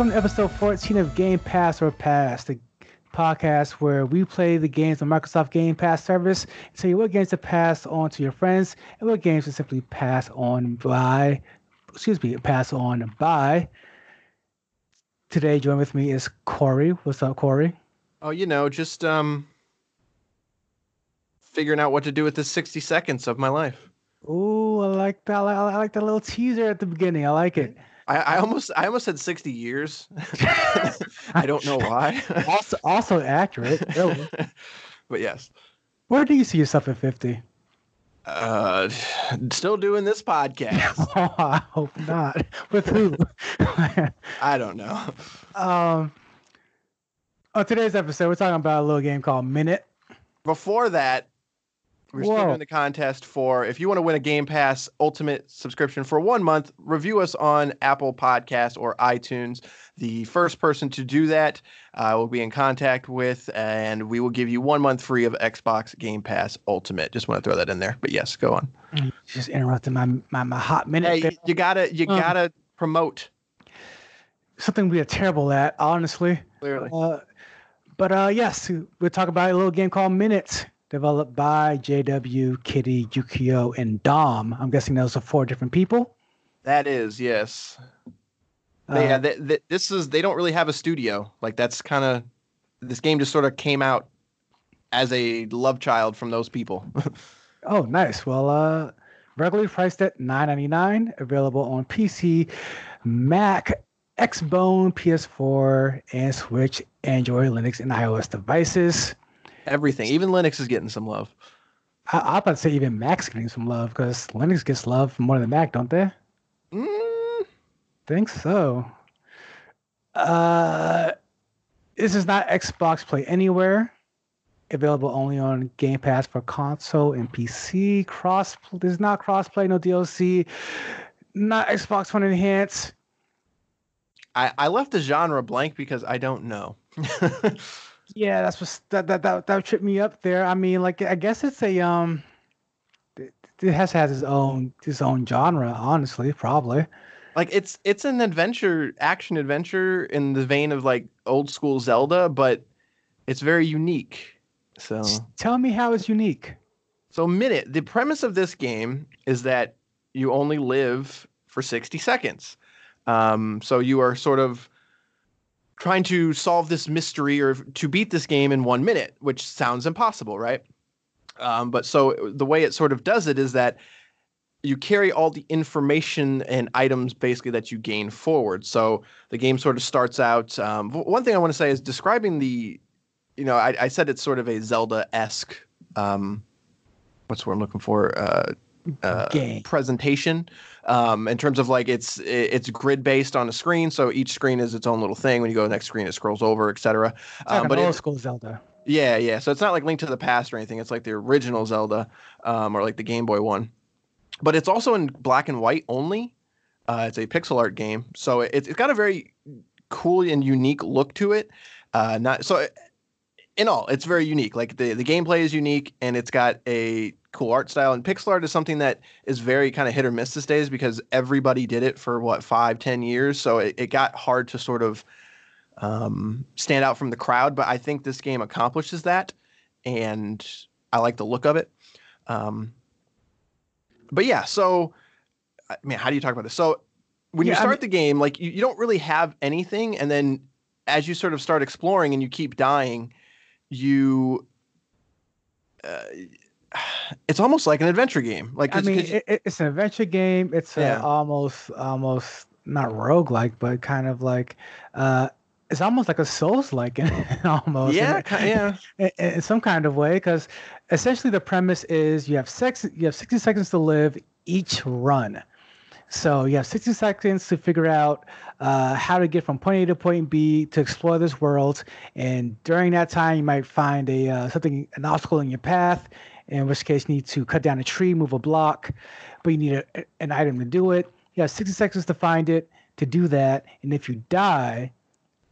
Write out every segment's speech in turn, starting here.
Welcome to episode 14 of Game Pass or Pass, the podcast where we play the games on Microsoft Game Pass service and tell you what games to pass on to your friends and what games to simply pass on by, excuse me, pass on by. Today, join with me is Corey. What's up, Corey? Oh, you know, just um, figuring out what to do with the 60 seconds of my life. Ooh, I like that. I like that little teaser at the beginning. I like it. I, I almost I almost said 60 years. I don't know why. also, also accurate. Really. but yes. Where do you see yourself at 50? Uh, still doing this podcast. oh, I hope not. With who? I don't know. Um, on today's episode, we're talking about a little game called Minit. Before that, we're Whoa. still doing the contest for if you want to win a Game Pass Ultimate subscription for one month, review us on Apple Podcast or iTunes. The first person to do that uh, will be in contact with, and we will give you one month free of Xbox Game Pass Ultimate. Just want to throw that in there. But yes, go on. Mm, just interrupting my my, my hot minute. Hey, you gotta you um, gotta promote. Something we are terrible at, honestly. Clearly. Uh, but uh, yes, we'll talk about a little game called Minutes developed by JW, Kitty, Jukio, and Dom. I'm guessing those are four different people. That is, yes. Uh, they, yeah, they, they, this is they don't really have a studio. Like that's kind of this game just sort of came out as a love child from those people. oh, nice. Well, uh, regularly priced at $9.99, available on PC, Mac, Xbone, PS4, and Switch, Android, Linux, and iOS devices. Everything, even Linux is getting some love. I, I about to say even Mac's getting some love because Linux gets love more than Mac, don't they? Mm. Think so. Uh, this is not Xbox Play Anywhere. Available only on Game Pass for console and PC. Cross. There's not crossplay, no DLC. Not Xbox One Enhance. I, I left the genre blank because I don't know. Yeah, that's what that that that that tripped me up there. I mean, like I guess it's a um, it, it has has its own its own genre. Honestly, probably. Like it's it's an adventure, action adventure in the vein of like old school Zelda, but it's very unique. So tell me how it's unique. So Minit, the premise of this game is that you only live for 60 seconds. Um, so you are sort of trying to solve this mystery or to beat this game in one minute, which sounds impossible, right? Um, but so the way it sort of does it is that you carry all the information and items basically that you gain forward. So the game sort of starts out. Um, one thing I want to say is describing the, you know, I, I said it's sort of a Zelda esque. Um, what's what I'm looking for? Uh, uh, presentation um, in terms of like it's it's grid based on a screen, so each screen is its own little thing. When you go to the next screen, it scrolls over, etc. Um, but old it, school Zelda. Yeah, yeah. So it's not like Link to the Past or anything. It's like the original Zelda, um, or like the Game Boy one. But it's also in black and white only. Uh, it's a pixel art game, so it, it's got a very cool and unique look to it. Uh, not so in all, it's very unique. Like the the gameplay is unique, and it's got a cool art style. And pixel art is something that is very kind of hit or miss these days because everybody did it for what five, ten years. So it, it got hard to sort of um, stand out from the crowd. But I think this game accomplishes that, and I like the look of it. Um, but yeah, so I mean, how do you talk about this? So when yeah, you start I mean, the game, like you, you don't really have anything, and then as you sort of start exploring and you keep dying, you uh, it's almost like an adventure game. Like I mean, it, it's an adventure game. It's yeah. almost almost not roguelike, but kind of like uh, it's almost like a Souls like almost. Yeah, yeah. In, in, some kind of way, because essentially the premise is you have sex, you have sixty seconds to live each run. So you have 60 seconds to figure out uh, how to get from point A to point B to explore this world. And during that time, you might find a uh, something, an obstacle in your path, in which case you need to cut down a tree, move a block, but you need a, an item to do it. You have 60 seconds to find it, to do that. And if you die,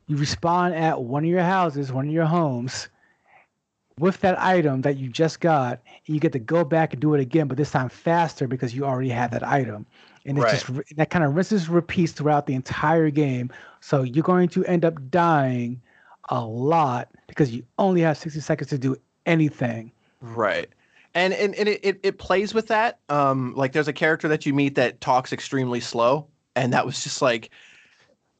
you respawn at one of your houses, one of your homes, with that item that you just got, and you get to go back and do it again, but this time faster because you already have that item. And it Right. just that kind of rinses repeats throughout the entire game. So you're going to end up dying a lot because you only have 60 seconds to do anything. Right. And and, and it, it, it plays with that. Um, like there's a character that you meet that talks extremely slow, and that was just like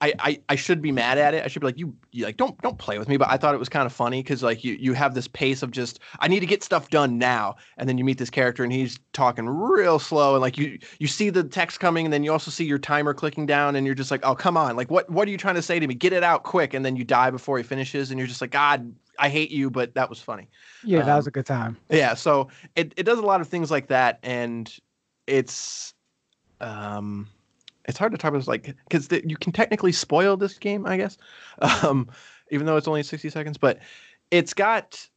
I, I, I should be mad at it. I should be like you, you like don't don't play with me. But I thought it was kind of funny because like you you have this pace of just I need to get stuff done now, and then you meet this character and he's talking real slow, and like you you see the text coming, and then you also see your timer clicking down, and you're just like oh come on, like what what are you trying to say to me? Get it out quick, and then you die before he finishes, and you're just like God, I hate you, but that was funny. Yeah, that Um, was a good time. Yeah, so it, it does a lot of things like that, and it's um, it's hard to talk about like because you can technically spoil this game, I guess, um, even though it's only sixty seconds. But it's got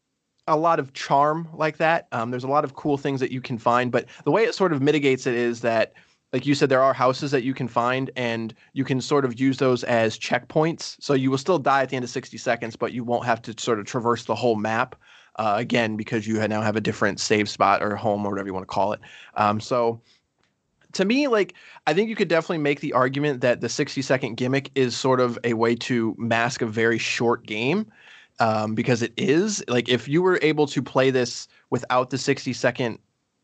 a lot of charm like that. Um, there's a lot of cool things that you can find, but the way it sort of mitigates it is that. Like you said, there are houses that you can find, and you can sort of use those as checkpoints. So you will still die at the end of 60 seconds, but you won't have to sort of traverse the whole map uh, again because you now have a different save spot or home or whatever you want to call it. Um, so to me, like I think you could definitely make the argument that the 60 second gimmick is sort of a way to mask a very short game. Um, because it is like if you were able to play this without the 60 second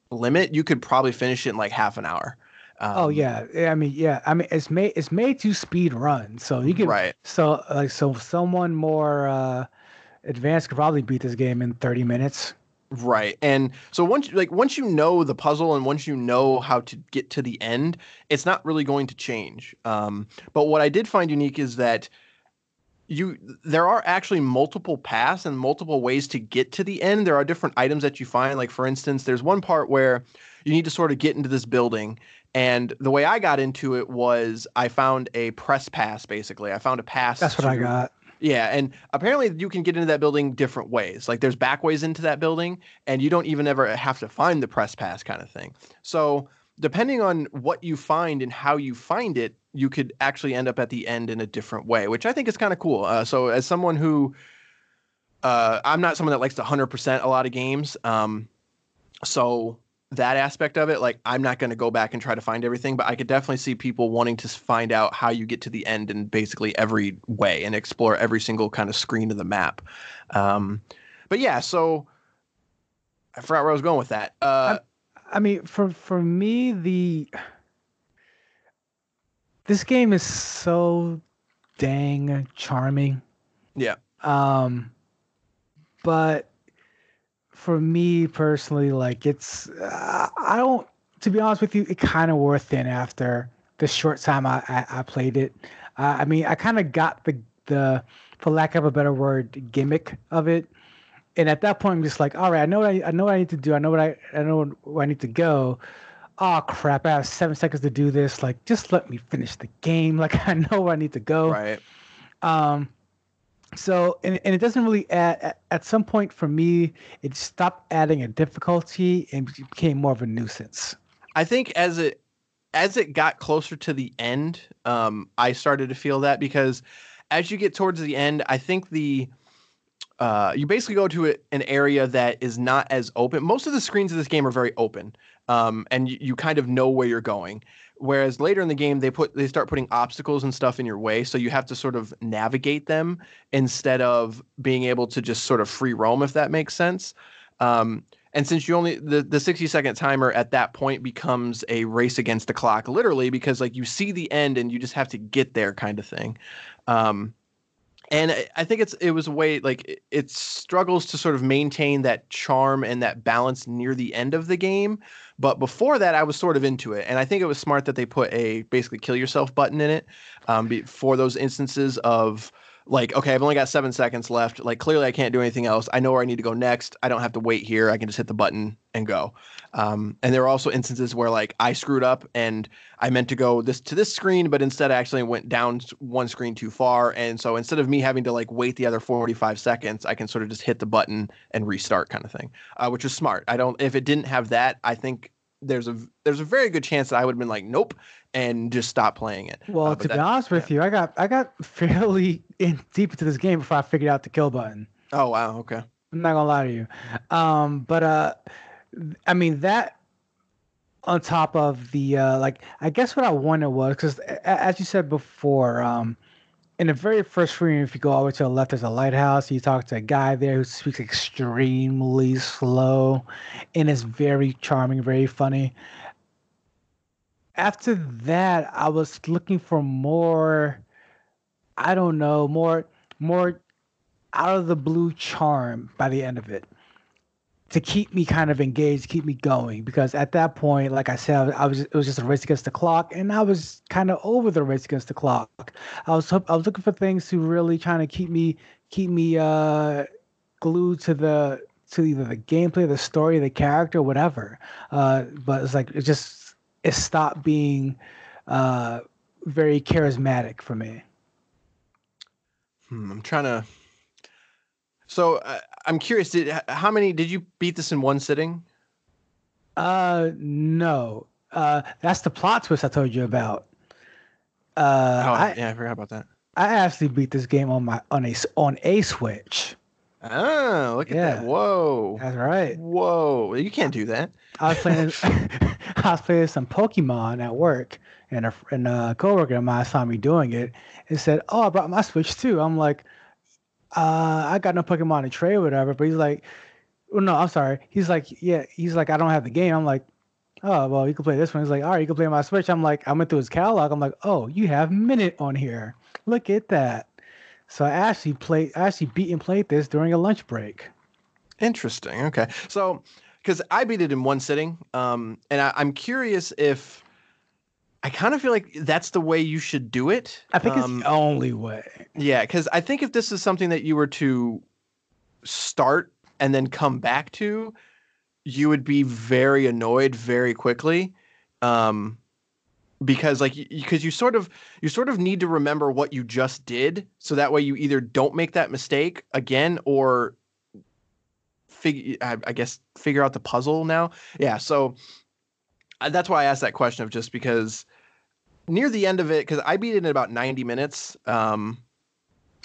limit, you could probably finish it in like half an hour. Um, oh yeah, I mean yeah, I mean it's made it's made to speed run, so you can right. so like so someone more uh advanced could probably beat this game in 30 minutes. Right. And so once like once you know the puzzle and once you know how to get to the end, it's not really going to change. Um, but what I did find unique is that you there are actually multiple paths and multiple ways to get to the end. There are different items that you find. Like for instance, there's one part where you need to sort of get into this building. And the way I got into it was I found a press pass basically. I found a pass. That's what I got. yeah, and apparently you can get into that building different ways. Like there's back ways into that building, and you don't even ever have to find the press pass kind of thing. So depending on what you find and how you find it, you could actually end up at the end in a different way, which I think is kind of cool. Uh, so as someone who, uh, I'm not someone that likes to 100% a lot of games. Um, so that aspect of it, like I'm not going to go back and try to find everything, but I could definitely see people wanting to find out how you get to the end in basically every way and explore every single kind of screen of the map. Um, but yeah, so I forgot where I was going with that. Uh, I mean, for for me, the this game is so dang charming. Yeah. Um, but for me personally, like it's uh, I don't. To be honest with you, it kind of wore thin after the short time I I, I played it. Uh, I mean, I kind of got the the for lack of a better word gimmick of it and at that point, I'm just like, all right, I know what I, I know what I need to do. I know what I, I know where I need to go. Oh crap! I have seven seconds to do this. Like, just let me finish the game. Like, I know where I need to go. right. Um, so and, and it doesn't really add. At, at some point, for me, it stopped adding a difficulty and became more of a nuisance. I think as it as it got closer to the end, um, I started to feel that because as you get towards the end, I think the uh, you basically go to a, an area that is not as open. Most of the screens of this game are very open, um, and you, you kind of know where you're going. Whereas later in the game, they put they start putting obstacles and stuff in your way, so you have to sort of navigate them instead of being able to just sort of free roam, if that makes sense. Um, and since you only the, the 60 second timer at that point becomes a race against the clock, literally, because like you see the end and you just have to get there, kind of thing. Um, and I- think it's it was a way like it, struggles to sort of maintain that charm and that balance near the end of the game. But before that, I was sort of into it, and I think it was smart that they put a basically kill yourself button in it um, for those instances of like, okay, I've only got seven seconds left. Like, clearly, I can't do anything else. I know where I need to go next. I don't have to wait here. I can just hit the button and go. Um, and there are also instances where like I screwed up and I meant to go this to this screen, but instead I actually went down one screen too far. And so instead of me having to like wait the other 45 seconds, I can sort of just hit the button and restart kind of thing, uh, which is smart. I don't, if it didn't have that, I think there's a there's a very good chance that I would have been like, nope, and just stop playing it. Well, Uh, to be honest with you, I got I got fairly in deep into this game before I figured out the kill button. Oh, wow. Okay. I'm not gonna lie to you. Um, but uh, I mean that on top of the uh, like, I guess what I wanted was because as you said before, um, in the very first screen, if you go all the way to the left, there's a lighthouse. You talk to a guy there who speaks extremely slow, and is very charming, very funny. After that, I was looking for more. I don't know, more, more out of the blue charm by the end of it to keep me kind of engaged, keep me going. Because at that point, like I said, I was it was just a race against the clock, and I was kind of over the race against the clock. I was I was looking for things to really trying to keep me keep me uh, glued to the to either the gameplay, the story, the character, whatever. Uh, but it's like it just it stopped being uh, very charismatic for me. Hmm, I'm trying to so uh, I'm curious. Did how many did you beat this in one sitting? Uh, no. Uh, that's the plot twist I told you about. Uh, oh, I, yeah, I forgot about that. I actually beat this game on my on a on a Switch. Oh, look at yeah. that! Whoa, that's right. Whoa, you can't do that. I was playing. I was playing some Pokemon at work, and a and a coworker of mine saw me doing it and said, "Oh, I brought my Switch too." I'm like, uh, I got no Pokemon to trade or whatever. But he's like, well, no, I'm sorry. He's like, yeah, he's like, I don't have the game. I'm like, oh, well, you can play this one. He's like, all right, you can play my Switch. I'm like, I went through his catalog. I'm like, oh, you have Minit on here. Look at that. So I actually played, I actually beat and played this during a lunch break. Interesting. Okay. So, because I beat it in one sitting, um, and I, I'm curious if I kind of feel like that's the way you should do it. I think um, it's the only way. Yeah, because I think if this is something that you were to start and then come back to, you would be very annoyed very quickly. Um, because like because you sort of you sort of need to remember what you just did so that way you either don't make that mistake again or figure I, I guess figure out the puzzle now yeah so uh, that's why I asked that question of just because near the end of it, because I beat it in about 90 minutes. Um,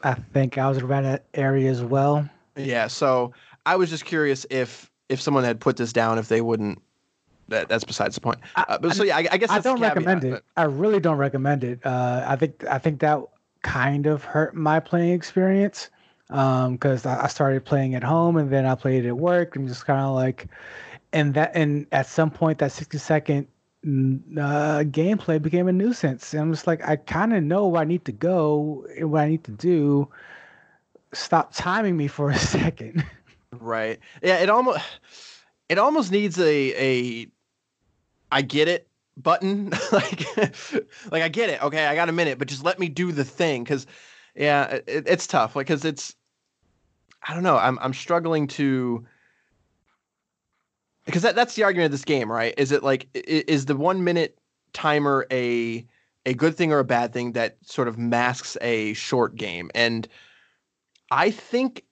I think I was around that area as well. Yeah, so I was just curious if if someone had put this down, if they wouldn't. That, that's besides the point. Uh, but so yeah, I, I guess I don't caveat, recommend it. But... I really don't recommend it. Uh, I think I think that kind of hurt my playing experience because um, I, I started playing at home and then I played it at work and just kind of like and that and at some point that 60 second uh, gameplay became a nuisance. And i'm just like i kind of know where i need to go and what i need to do. Stop timing me for a second. Right. Yeah it almost it almost needs a a i get it button. Like like i get it. Okay i got a minute but just let me do the thing. Because yeah it, it's tough like because it's i don't know i'm i'm struggling to because that, that's the argument of this game, right? Is it like is the one minute timer a a good thing or a bad thing that sort of masks a short game? And I think,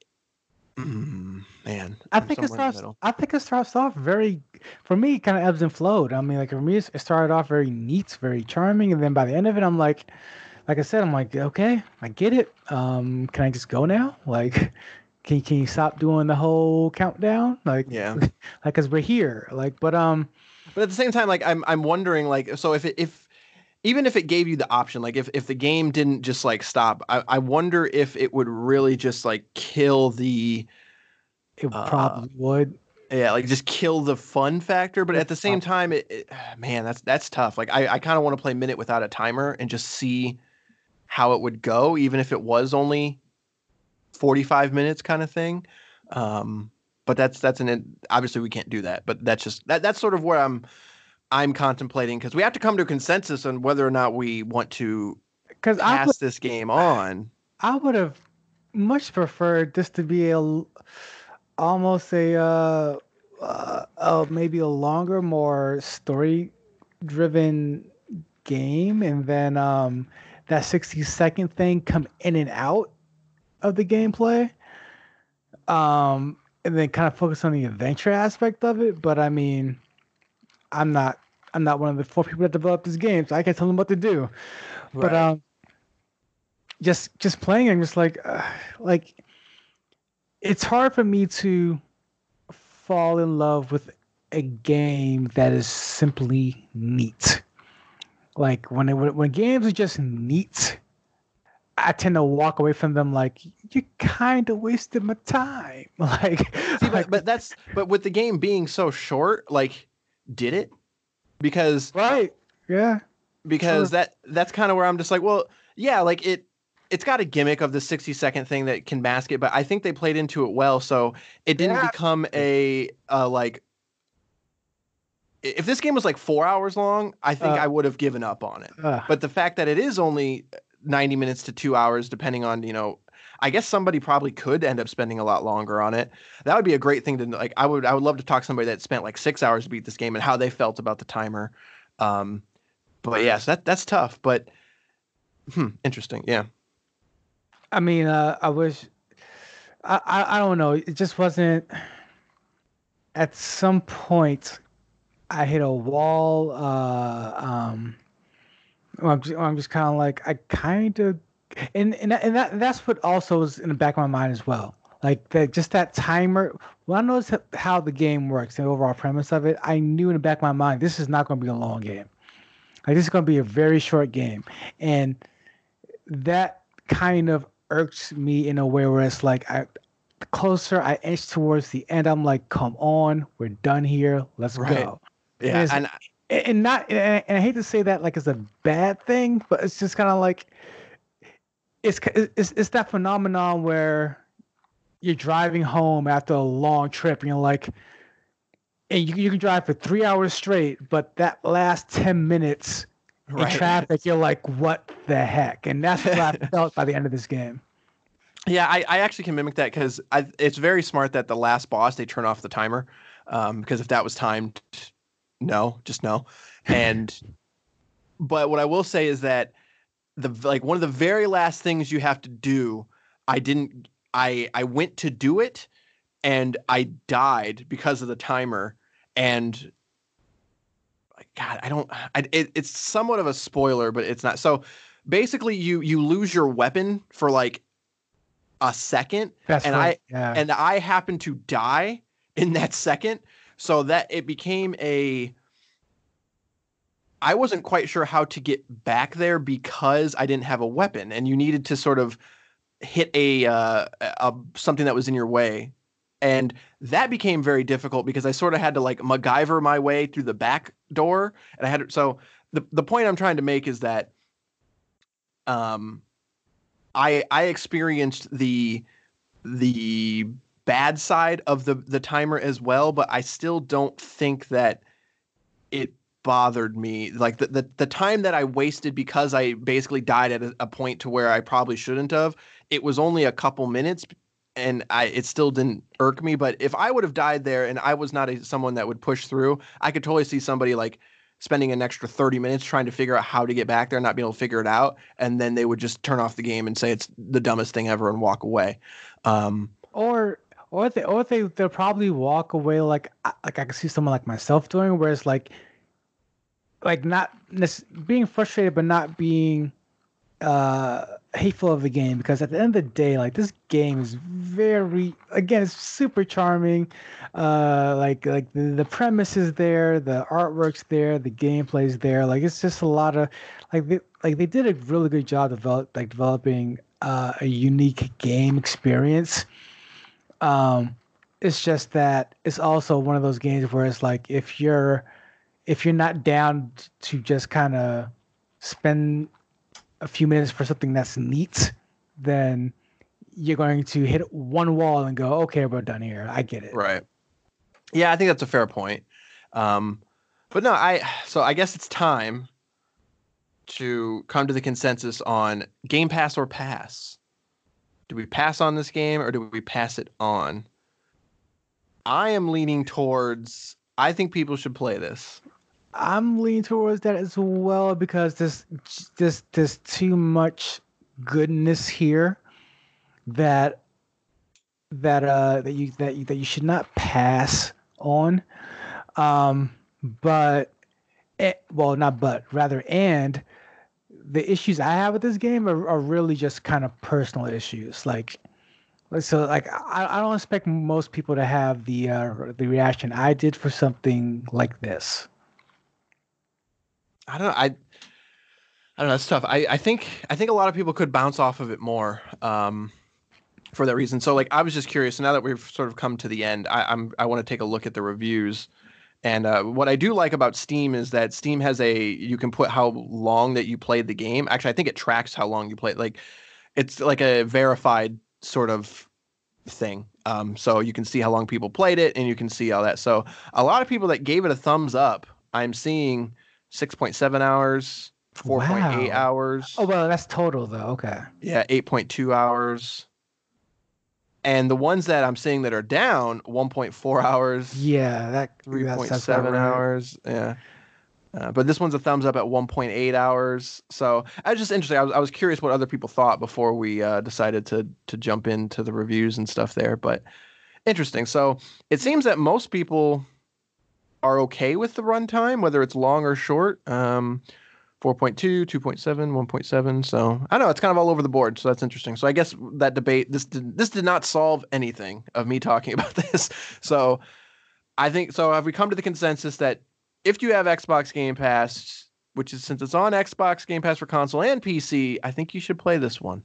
mm, man, I think it starts. I think it starts off very, for me, kind of ebbs and flowed. I mean, like for me, it started off very neat, very charming, and then by the end of it, I'm like, like I said, I'm like, okay, I get it. Um, can I just go now? Like, can can you stop doing the whole countdown? Like yeah, like because we're here. Like, but um, but at the same time, like I'm I'm wondering like so if it, if even if it gave you the option, like if if the game didn't just like stop, I I wonder if it would really just like kill the. It uh, probably would. Yeah, like just kill the fun factor, but at the same time, it, it man, that's that's tough. Like I I kind of want to play Minit without a timer and just see how it would go, even if it was only 45 minutes kind of thing. Um, but that's that's an obviously we can't do that. But that's just that that's sort of where I'm I'm contemplating because we have to come to a consensus on whether or not we want to because pass would, this game on. I would have much preferred this to be a almost a uh, uh, uh maybe a longer, more story driven game, and then um, that sixty second thing come in and out of the gameplay. Um, and then kind of focus on the adventure aspect of it. But I mean, I'm not I'm not one of the four people that developed this game, so I can't tell them what to do. Right. But um, just just playing, I'm just like uh, like it's hard for me to fall in love with a game that is simply neat. Like when it, when games are just neat, I tend to walk away from them like you kind of wasted my time. Like, See, but, like, but that's but with the game being so short, like, did it? Because right, yeah, because Sure. that that's kind of where I'm just like, well, yeah, like it it's got a gimmick of the 60 second thing that can mask it, but I think they played into it well, so it didn't Yeah. become a uh, like. If this game was like four hours long, I think Uh. I would have given up on it. Ugh. But the fact that it is only 90 minutes to two hours, depending on, you know, I guess somebody probably could end up spending a lot longer on it. That would be a great thing to like. I would, I would love to talk to somebody that spent like six hours to beat this game and how they felt about the timer. Um, but yes, that that's tough. But hmm, interesting. Yeah. I mean, uh, I wish. I, I I don't know. It just wasn't. At some point, I hit a wall. Uh, um, I'm just, I'm just kind of like I kind of, and and that, and that that's what also was in the back of my mind as well. Like that, just that timer. When I noticed how the game works, the overall premise of it, I knew in the back of my mind this is not going to be a long game. Like this is going to be a very short game, and that kind of irks me in a way where it's like I the closer I inch towards the end, I'm like, come on, we're done here. Let's Right. go. Yeah. And And and not and and I hate to say that like it's a bad thing, but it's just kind of like it's it's it's that phenomenon where you're driving home after a long trip and you're like and you, you can drive for three hours straight, but that last 10 minutes in traffic, you're like, what the heck? And that's what I felt by the end of this game. Yeah, I, I actually can mimic that because it's very smart that the last boss they turn off the timer um, because if that was timed, no, just no. And but what I will say is that the like one of the very last things you have to do, I didn't. I I went to do it, and I died because of the timer. And God, I don't. I, it, it's somewhat of a spoiler, but it's not. So basically, you you lose your weapon for like a second, That's And right. yeah. and I happen to die in that second, so that it became a. I wasn't quite sure how to get back there because I didn't have a weapon, and you needed to sort of hit a, uh, a something that was in your way, and that became very difficult because I sort of had to like MacGyver my way through the back door, and I had so the the point I'm trying to make is that, um, I I experienced the the bad side of the the timer as well, but I still don't think that it bothered me. Like the the, the time that I wasted because I basically died at a, a point to where I probably shouldn't have. It was only a couple minutes and I it still didn't irk me, but if I would have died there and I was not a, someone that would push through, I could totally see somebody like spending an extra 30 minutes trying to figure out how to get back there, not being able to figure it out, and then they would just turn off the game and say it's the dumbest thing ever and walk away. Um, or or they or they they'll probably walk away like like I can see someone like myself doing, where it's like like not being frustrated, but not being uh hateful of the game. Because at the end of the day like this game is very again it's super charming. Uh like like the, the premise is there the artwork's there the gameplay's there. Like it's just a lot of like they, like they did a really good job develop like developing uh, a unique game experience um it's just that it's also one of those games where it's like if you're if you're not down to just kind of spend a few minutes for something that's neat, then you're going to hit one wall and go, okay, we're done here. I get it. Right. Yeah, I think that's a fair point. Um, but no, I so I guess it's time to come to the consensus on Game Pass or pass. Do we pass on this game or do we pass it on? I am leaning towards I think people should play this. I'm leaning towards that as well because there's there's there's too much goodness here that that uh that you that you that you should not pass on. Um, but eh, well, not but rather and the issues I have with this game are, are really just kind of personal issues. Like So like I, I don't expect most people to have the uh, the reaction I did for something like this. I don't know. I I don't know. It's tough. I, I think I think a lot of people could bounce off of it more um, for that reason. So like I was just curious. Now that we've sort of come to the end, I, I'm I want to take a look at the reviews. And uh, what I do like about Steam is that Steam has a you can put how long that you played the game. Actually, I think it tracks how long you played. Like it's like a verified sort of thing. Um, so you can see how long people played it, and you can see all that. So a lot of people that gave it a thumbs up, I'm seeing 6.7 hours, 4.8 Wow. hours. Oh well, that's total though. Okay. Yeah, 8.2 hours. And the ones that I'm seeing that are down, 1.4 hours, Yeah, that that 3.7 sounds right. hours. Yeah. Uh, but this one's a thumbs up at 1.8 hours. So I was just interesting. I was, I was curious what other people thought before we uh, decided to to jump into the reviews and stuff there. But interesting. So it seems that most people are okay with the runtime, whether it's long or short. Um, 4.2, 2.7, 1.7. So I don't know. It's kind of all over the board. So that's interesting. So I guess that debate this did, this did not solve anything of me talking about this. So I think so. Have we come to the consensus that if you have Xbox Game Pass, which is since it's on Xbox Game Pass for console and PC, I think you should play this one.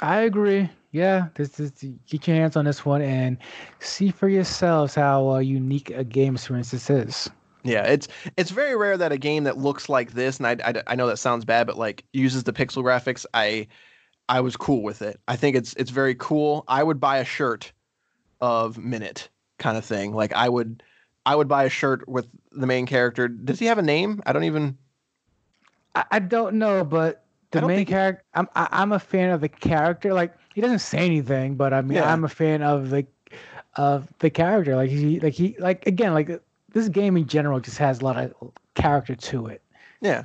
I agree. Yeah, this is get your hands on this one and see for yourselves how uh, unique a game experience this is. Yeah, it's it's very rare that a game that looks like this, and I, I, I know that sounds bad, but like uses the pixel graphics. I I was cool with it. I think it's it's very cool. I would buy a shirt of Minit kind of thing. Like I would I would buy a shirt with the main character. Does he have a name? I don't even. I, I don't know, but the main character, I'm I, I'm a fan of the character. Like he doesn't say anything, but I mean, Yeah. I'm a fan of the of the character. Like he like he like again like this game in general just has a lot of character to it. Yeah.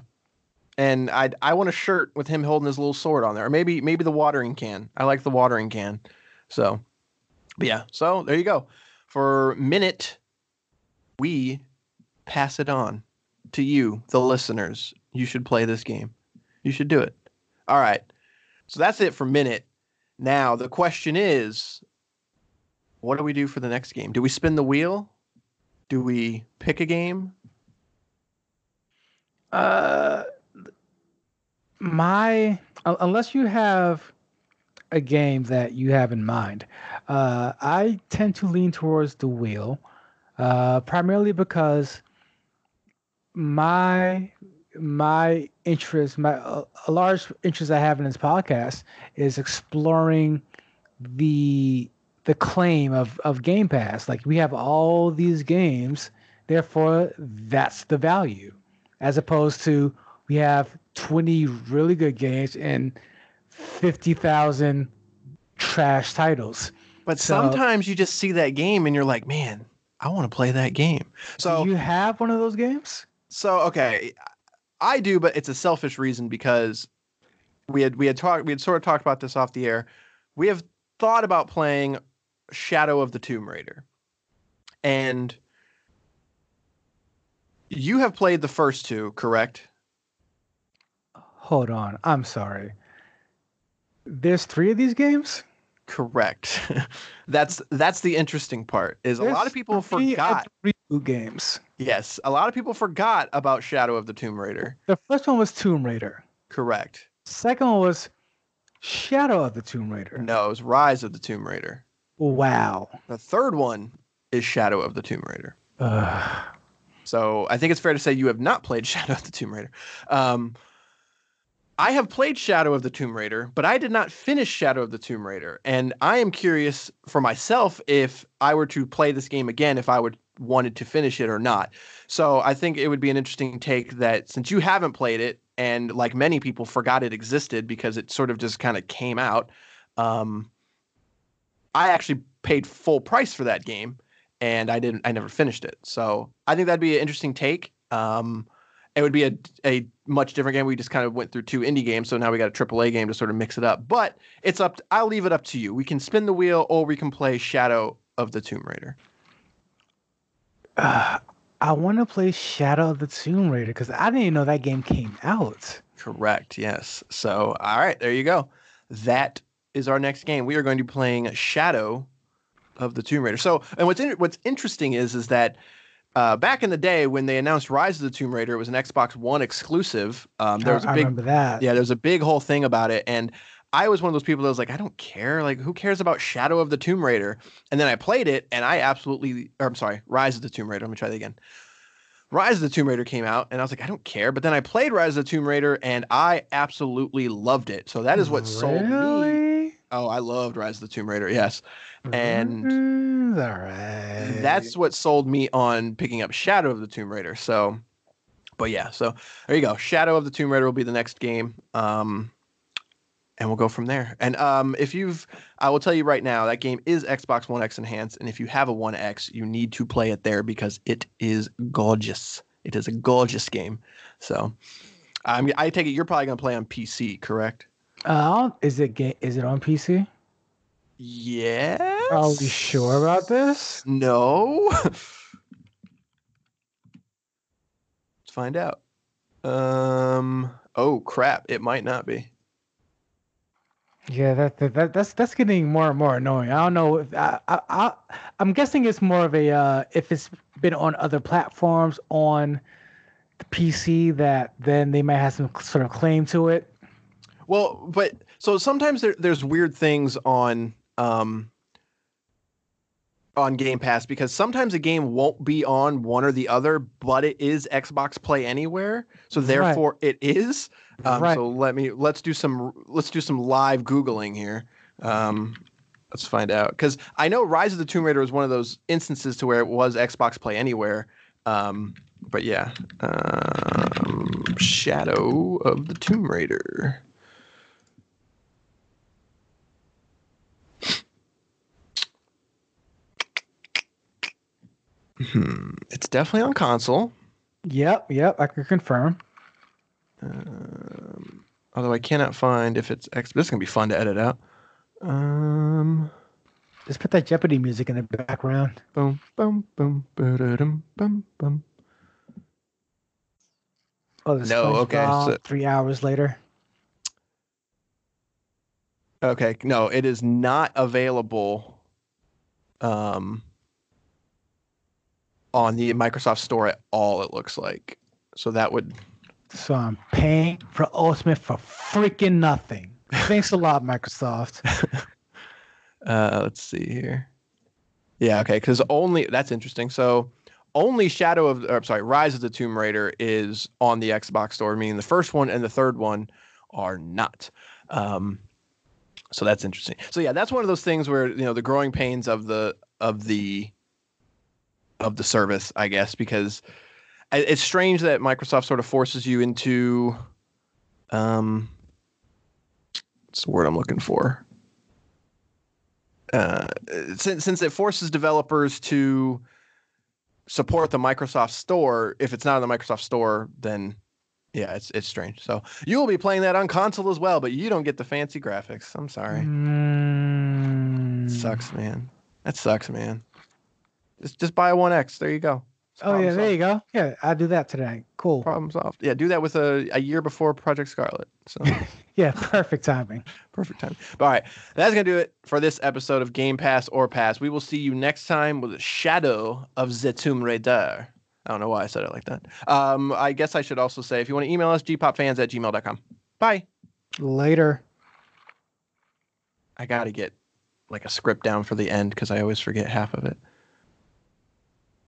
And I I want a shirt with him holding his little sword on there, or maybe maybe the watering can. I like the watering can. So, but yeah. So there you go. For Minit, we pass it on to you, the listeners. You should play this game. You should do it. All right. So that's it for Minit. Now the question is, what do we do for the next game? Do we spin the wheel? Do we pick a game? Uh, my unless you have a game that you have in mind, uh, I tend to lean towards the wheel, uh, primarily because my my interest, my a a large interest I have in this podcast is exploring the the claim of of Game Pass. Like we have all these games, therefore that's the value as opposed to we have 20 really good games and 50,000 trash titles. But So- sometimes you just see that game and you're like, man, I want to play that game. So do you have one of those games? so okay, I do, but it's a selfish reason because we had we had talked we had sort of talked about this off the air. We have thought about playing Shadow of the Tomb Raider. And you have played the first two, correct? Hold on. I'm sorry. There's 3 of these games? Correct. that's that's the interesting part. Is a lot of people three forgot. reboot games. Yes, a lot of people forgot about Shadow of the Tomb Raider. The first one was Tomb Raider. Correct. Second one was Shadow of the Tomb Raider. No, it was Rise of the Tomb Raider. Wow. The third one is Shadow of the Tomb Raider. So I think it's fair to say you have not played Shadow of the Tomb Raider. Um, I have played Shadow of the Tomb Raider, but I did not finish Shadow of the Tomb Raider. And I am curious for myself if I were to play this game again, if I would wanted to finish it or not. So I think it would be an interesting take that since you haven't played it, and like many people forgot it existed because it sort of just kind of came out. Um, I actually paid full price for that game and I didn't I never finished it. So I think that'd be an interesting take. Um, it would be a a much different game. We just kind of went through two indie games, so now we got a AAA game to sort of mix it up. But it's up. To, I'll leave it up to you. We can spin the wheel, or we can play Shadow of the Tomb Raider. Uh, I want to play Shadow of the Tomb Raider because I didn't even know that game came out. Correct. Yes. So all right, there you go. That is our next game. We are going to be playing Shadow of the Tomb Raider. So, and what's in, what's interesting is is that uh, back in the day when they announced Rise of the Tomb Raider, it was an Xbox One exclusive. Um, there was a I big remember that. yeah, there was a big whole thing about it, and I was one of those people that was like, I don't care. Like, who cares about Shadow of the Tomb Raider? And then I played it, and I absolutely, or I'm sorry, Rise of the Tomb Raider. Let me try that again. Rise of the Tomb Raider came out, and I was like, I don't care. But then I played Rise of the Tomb Raider, and I absolutely loved it. So that is what sold me. Oh, I loved Rise of the Tomb Raider. Yes, And Mm, all right. that's what sold me on picking up Shadow of the Tomb Raider. So, but yeah, so there you go. Shadow of the Tomb Raider will be the next game. Um, and we'll go from there. And um, if you've, I will tell you right now, that game is Xbox One X enhanced. And if you have a One X, you need to play it there because it is gorgeous. It is a gorgeous game. So, I mean, I take it you're probably gonna play on PC, correct? Uh, is it ga- is it on PC? Yes. Are we sure about this? No. Let's find out. Um. Oh crap! It might not be. Yeah, that, that, that that's that's getting more and more annoying. I don't know if I, I, I I'm guessing it's more of a uh, if it's been on other platforms on the PC that then they might have some sort of claim to it. Well, but so sometimes there, there's weird things on um on Game Pass because sometimes a game won't be on one or the other, but it is Xbox Play Anywhere, so Right. therefore it is. Um, Right. So let me let's do some let's do some live googling here. Um, let's find out because I know Rise of the Tomb Raider was one of those instances to where it was Xbox Play Anywhere. Um, but yeah, um, Shadow of the Tomb Raider. Hmm. It's definitely on console. Yep, yep, I can confirm. Um, although I cannot find if it's X. This is gonna be fun to edit out. Um, Just put that Jeopardy music in the background. boom, boom, boom, ba-da-dum, bum, bum. Oh, the No, okay, so- three hours later. Okay, no, it is not available. Um, on the Microsoft Store at all. It looks like. So that would So I'm paying for Ultimate for freaking nothing. Thanks a lot, Microsoft. Uh, let's see here. Yeah, okay, because only that's interesting. So only Shadow of, or, I'm sorry, Rise of the Tomb Raider is on the Xbox Store, meaning the first one and the third one are not. Um, so that's interesting. So yeah, that's one of those things where you know the growing pains of the of the of the service, I guess, because it's strange that Microsoft sort of forces you into um, what's the word I'm looking for? uh, since since it forces developers to support the Microsoft Store, if it's not in the Microsoft Store, then yeah, it's it's strange. So you will be playing that on console as well, but you don't get the fancy graphics. I'm sorry. Mm. Sucks, man. That sucks, man. Just just buy a One X. There you go. Oh yeah, there you go. Yeah, I'll do that today. Cool. Problem solved. Yeah, do that with a, a year before Project Scarlett. So Yeah, perfect timing. perfect timing. But all right, that's gonna do it for this episode of Game Pass or Pass. We will see you next time with a Shadow of the Tomb Raider. I don't know why I said it like that. Um, I guess I should also say if you want to email us, gpopfans at gmail.com. Bye. Later. I gotta get like a script down for the end because I always forget half of it.